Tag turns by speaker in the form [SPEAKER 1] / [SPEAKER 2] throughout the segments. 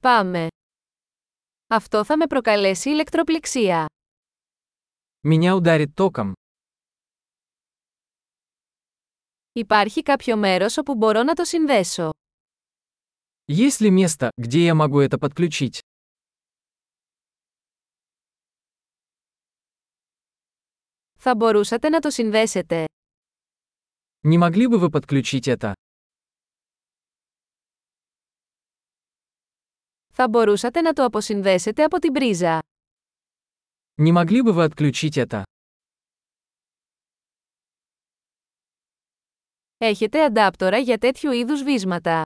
[SPEAKER 1] Πάμε. Αυτό θα με προκαλέσει ηλεκτροπληξία.
[SPEAKER 2] Меня ударит током.
[SPEAKER 1] Υπάρχει κάποιο μέρος όπου μπορώ να το συνδέσω.
[SPEAKER 2] Есть ли место, где я могу это подключить?
[SPEAKER 1] Θα μπορούσατε να το συνδέσετε.
[SPEAKER 2] Не могли бы вы подключить это?
[SPEAKER 1] Θα μπορούσατε να το αποσυνδέσετε από την πρίζα.
[SPEAKER 2] Не могли бы вы отключить это?
[SPEAKER 1] Έχετε αντάπτορα για τέτοιου είδους βίσματα.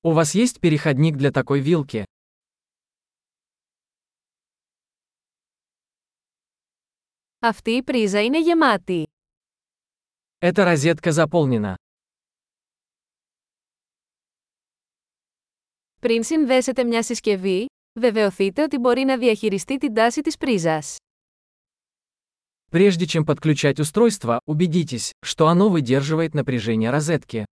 [SPEAKER 2] У вас есть переходник для такой вилки?
[SPEAKER 1] Αυτή η πρίζα είναι γεμάτη.
[SPEAKER 2] Эта розетка заполнена.
[SPEAKER 1] Πριν συνδέσετε μια συσκευή, βεβαιωθείτε ότι μπορεί να διαχειριστεί την τάση της πρίζας.
[SPEAKER 2] Прежде чем подключать устройство, убедитесь, что оно выдерживает напряжение розетки.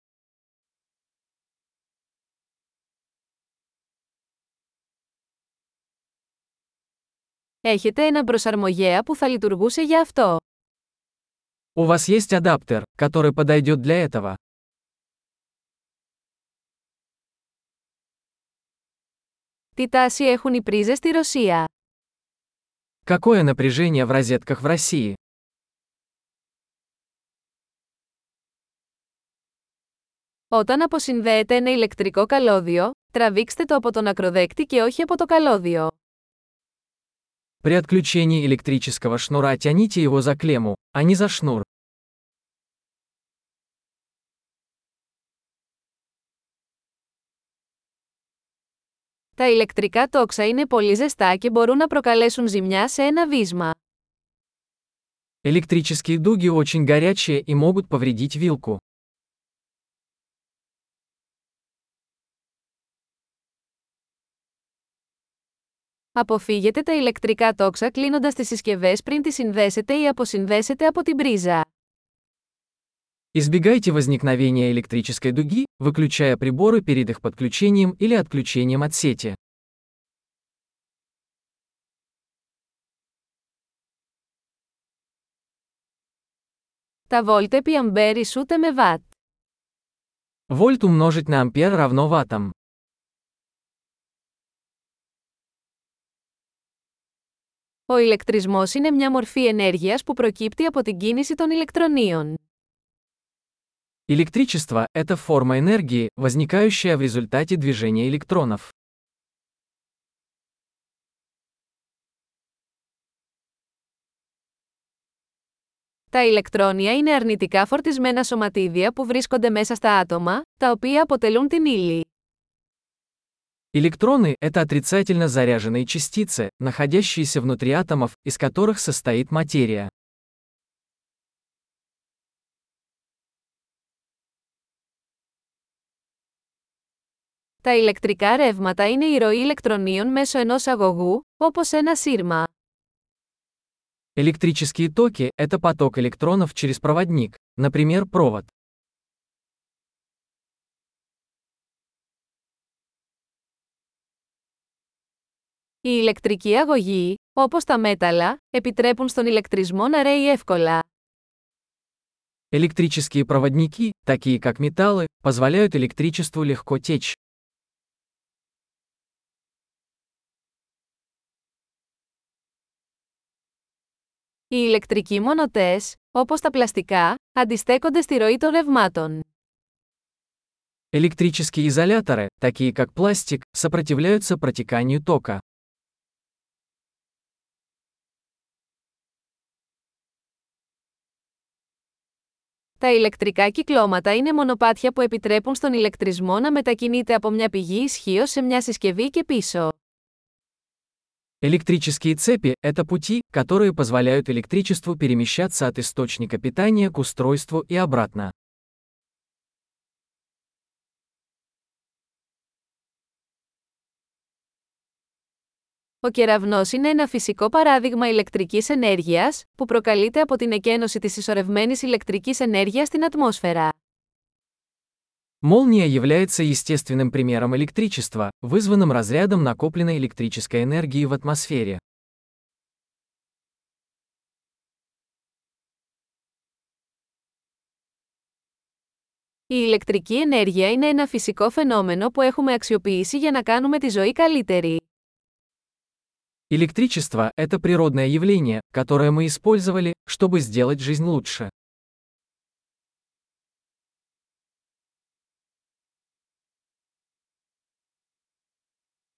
[SPEAKER 1] Έχετε έναν προσαρμογέα που θα λειτουργούσε για αυτό.
[SPEAKER 2] У вас есть адаптер, который подойдет для этого.
[SPEAKER 1] Τι τάση έχουν οι πρίζες στη Ρωσία.
[SPEAKER 2] Какое напряжение в розетках в России?
[SPEAKER 1] Όταν αποσυνδέετε ένα ηλεκτρικό καλώδιο, τραβήξτε το από τον ακροδέκτη και όχι από το καλώδιο.
[SPEAKER 2] При отключении электрического шнура тяните его за клемму, а не за шнур.
[SPEAKER 1] Τα ηλεκτρικά τόξα είναι πολύ ζεστά και μπορούν να προκαλέσουν ζημιά σε ένα βίσμα.
[SPEAKER 2] Электрические дуги очень горячие и могут повредить вилку.
[SPEAKER 1] Αποφύγετε τα ηλεκτρικά τόξα κλείνοντας τις συσκευές πριν τις συνδέσετε ή αποσυνδέσετε από την πρίζα.
[SPEAKER 2] Избегайте возникновения электрической дуги, выключая приборы перед их подключением или отключением от сети.
[SPEAKER 1] Τα βόλτ επί αμπέρ ισούται με βατ.
[SPEAKER 2] Вольт умножить на ампер равно ваттам.
[SPEAKER 1] Ο ηλεκτρισμός είναι μια μορφή ενέργειας που προκύπτει από την κίνηση των ηλεκτρονίων.
[SPEAKER 2] Электричество – это форма энергии, возникающая в результате движения электронов.
[SPEAKER 1] Τα ηλεκτρόνια είναι αρνητικά φορτισμένα σωματίδια που βρίσκονται μέσα στα άτομα, τα οποία αποτελούν την ύλη.
[SPEAKER 2] Электроны – это отрицательно заряженные частицы, находящиеся внутри атомов, из которых состоит материя.
[SPEAKER 1] Τα ηλεκτρικά ρεύματα είναι η ροή ηλεκτρονίων μέσω ενός αγωγού, όπως ένα σύρμα.
[SPEAKER 2] Электрические токи – это поток электронов через проводник, например, провод.
[SPEAKER 1] Οι ηλεκτρικοί αγωγοί, όπως τα μέταλλα, επιτρέπουν στον ηλεκτρισμό να ρέει εύκολα.
[SPEAKER 2] Электрические проводники, такие как металлы, позволяют электричеству легко течь.
[SPEAKER 1] Οι ηλεκτρικοί μονοτές, όπως τα πλαστικά, αντιστέκονται στη ροή των ρευμάτων.
[SPEAKER 2] Электрические изоляторы, такие как пластик, сопротивляются протеканию тока.
[SPEAKER 1] Τα ηλεκτρικά κυκλώματα είναι μονοπάτια που επιτρέπουν στον ηλεκτρισμό να μετακινείται από μια πηγή ισχύω σε μια συσκευή και πίσω.
[SPEAKER 2] Электрические цепи – это пути, которые позволяют электричеству перемещаться от источника питания к устройству и обратно.
[SPEAKER 1] Ο κεραυνός είναι ένα φυσικό παράδειγμα ηλεκτρικής ενέργειας, που προκαλείται από την εκένωση της ισορρευμένης ηλεκτρικής ενέργειας στην ατμόσφαιρα.
[SPEAKER 2] Молния является естественным примером электричества, вызванным разрядом накопленной электрической энергии в атмосфере.
[SPEAKER 1] Η ηλεκτρική ενέργεια είναι ένα φυσικό φαινόμενο που έχουμε αξιοποιήσει για να κάνουμε τη ζωή καλύτερη.
[SPEAKER 2] Электричество – это природное явление, которое мы использовали, чтобы сделать жизнь лучше.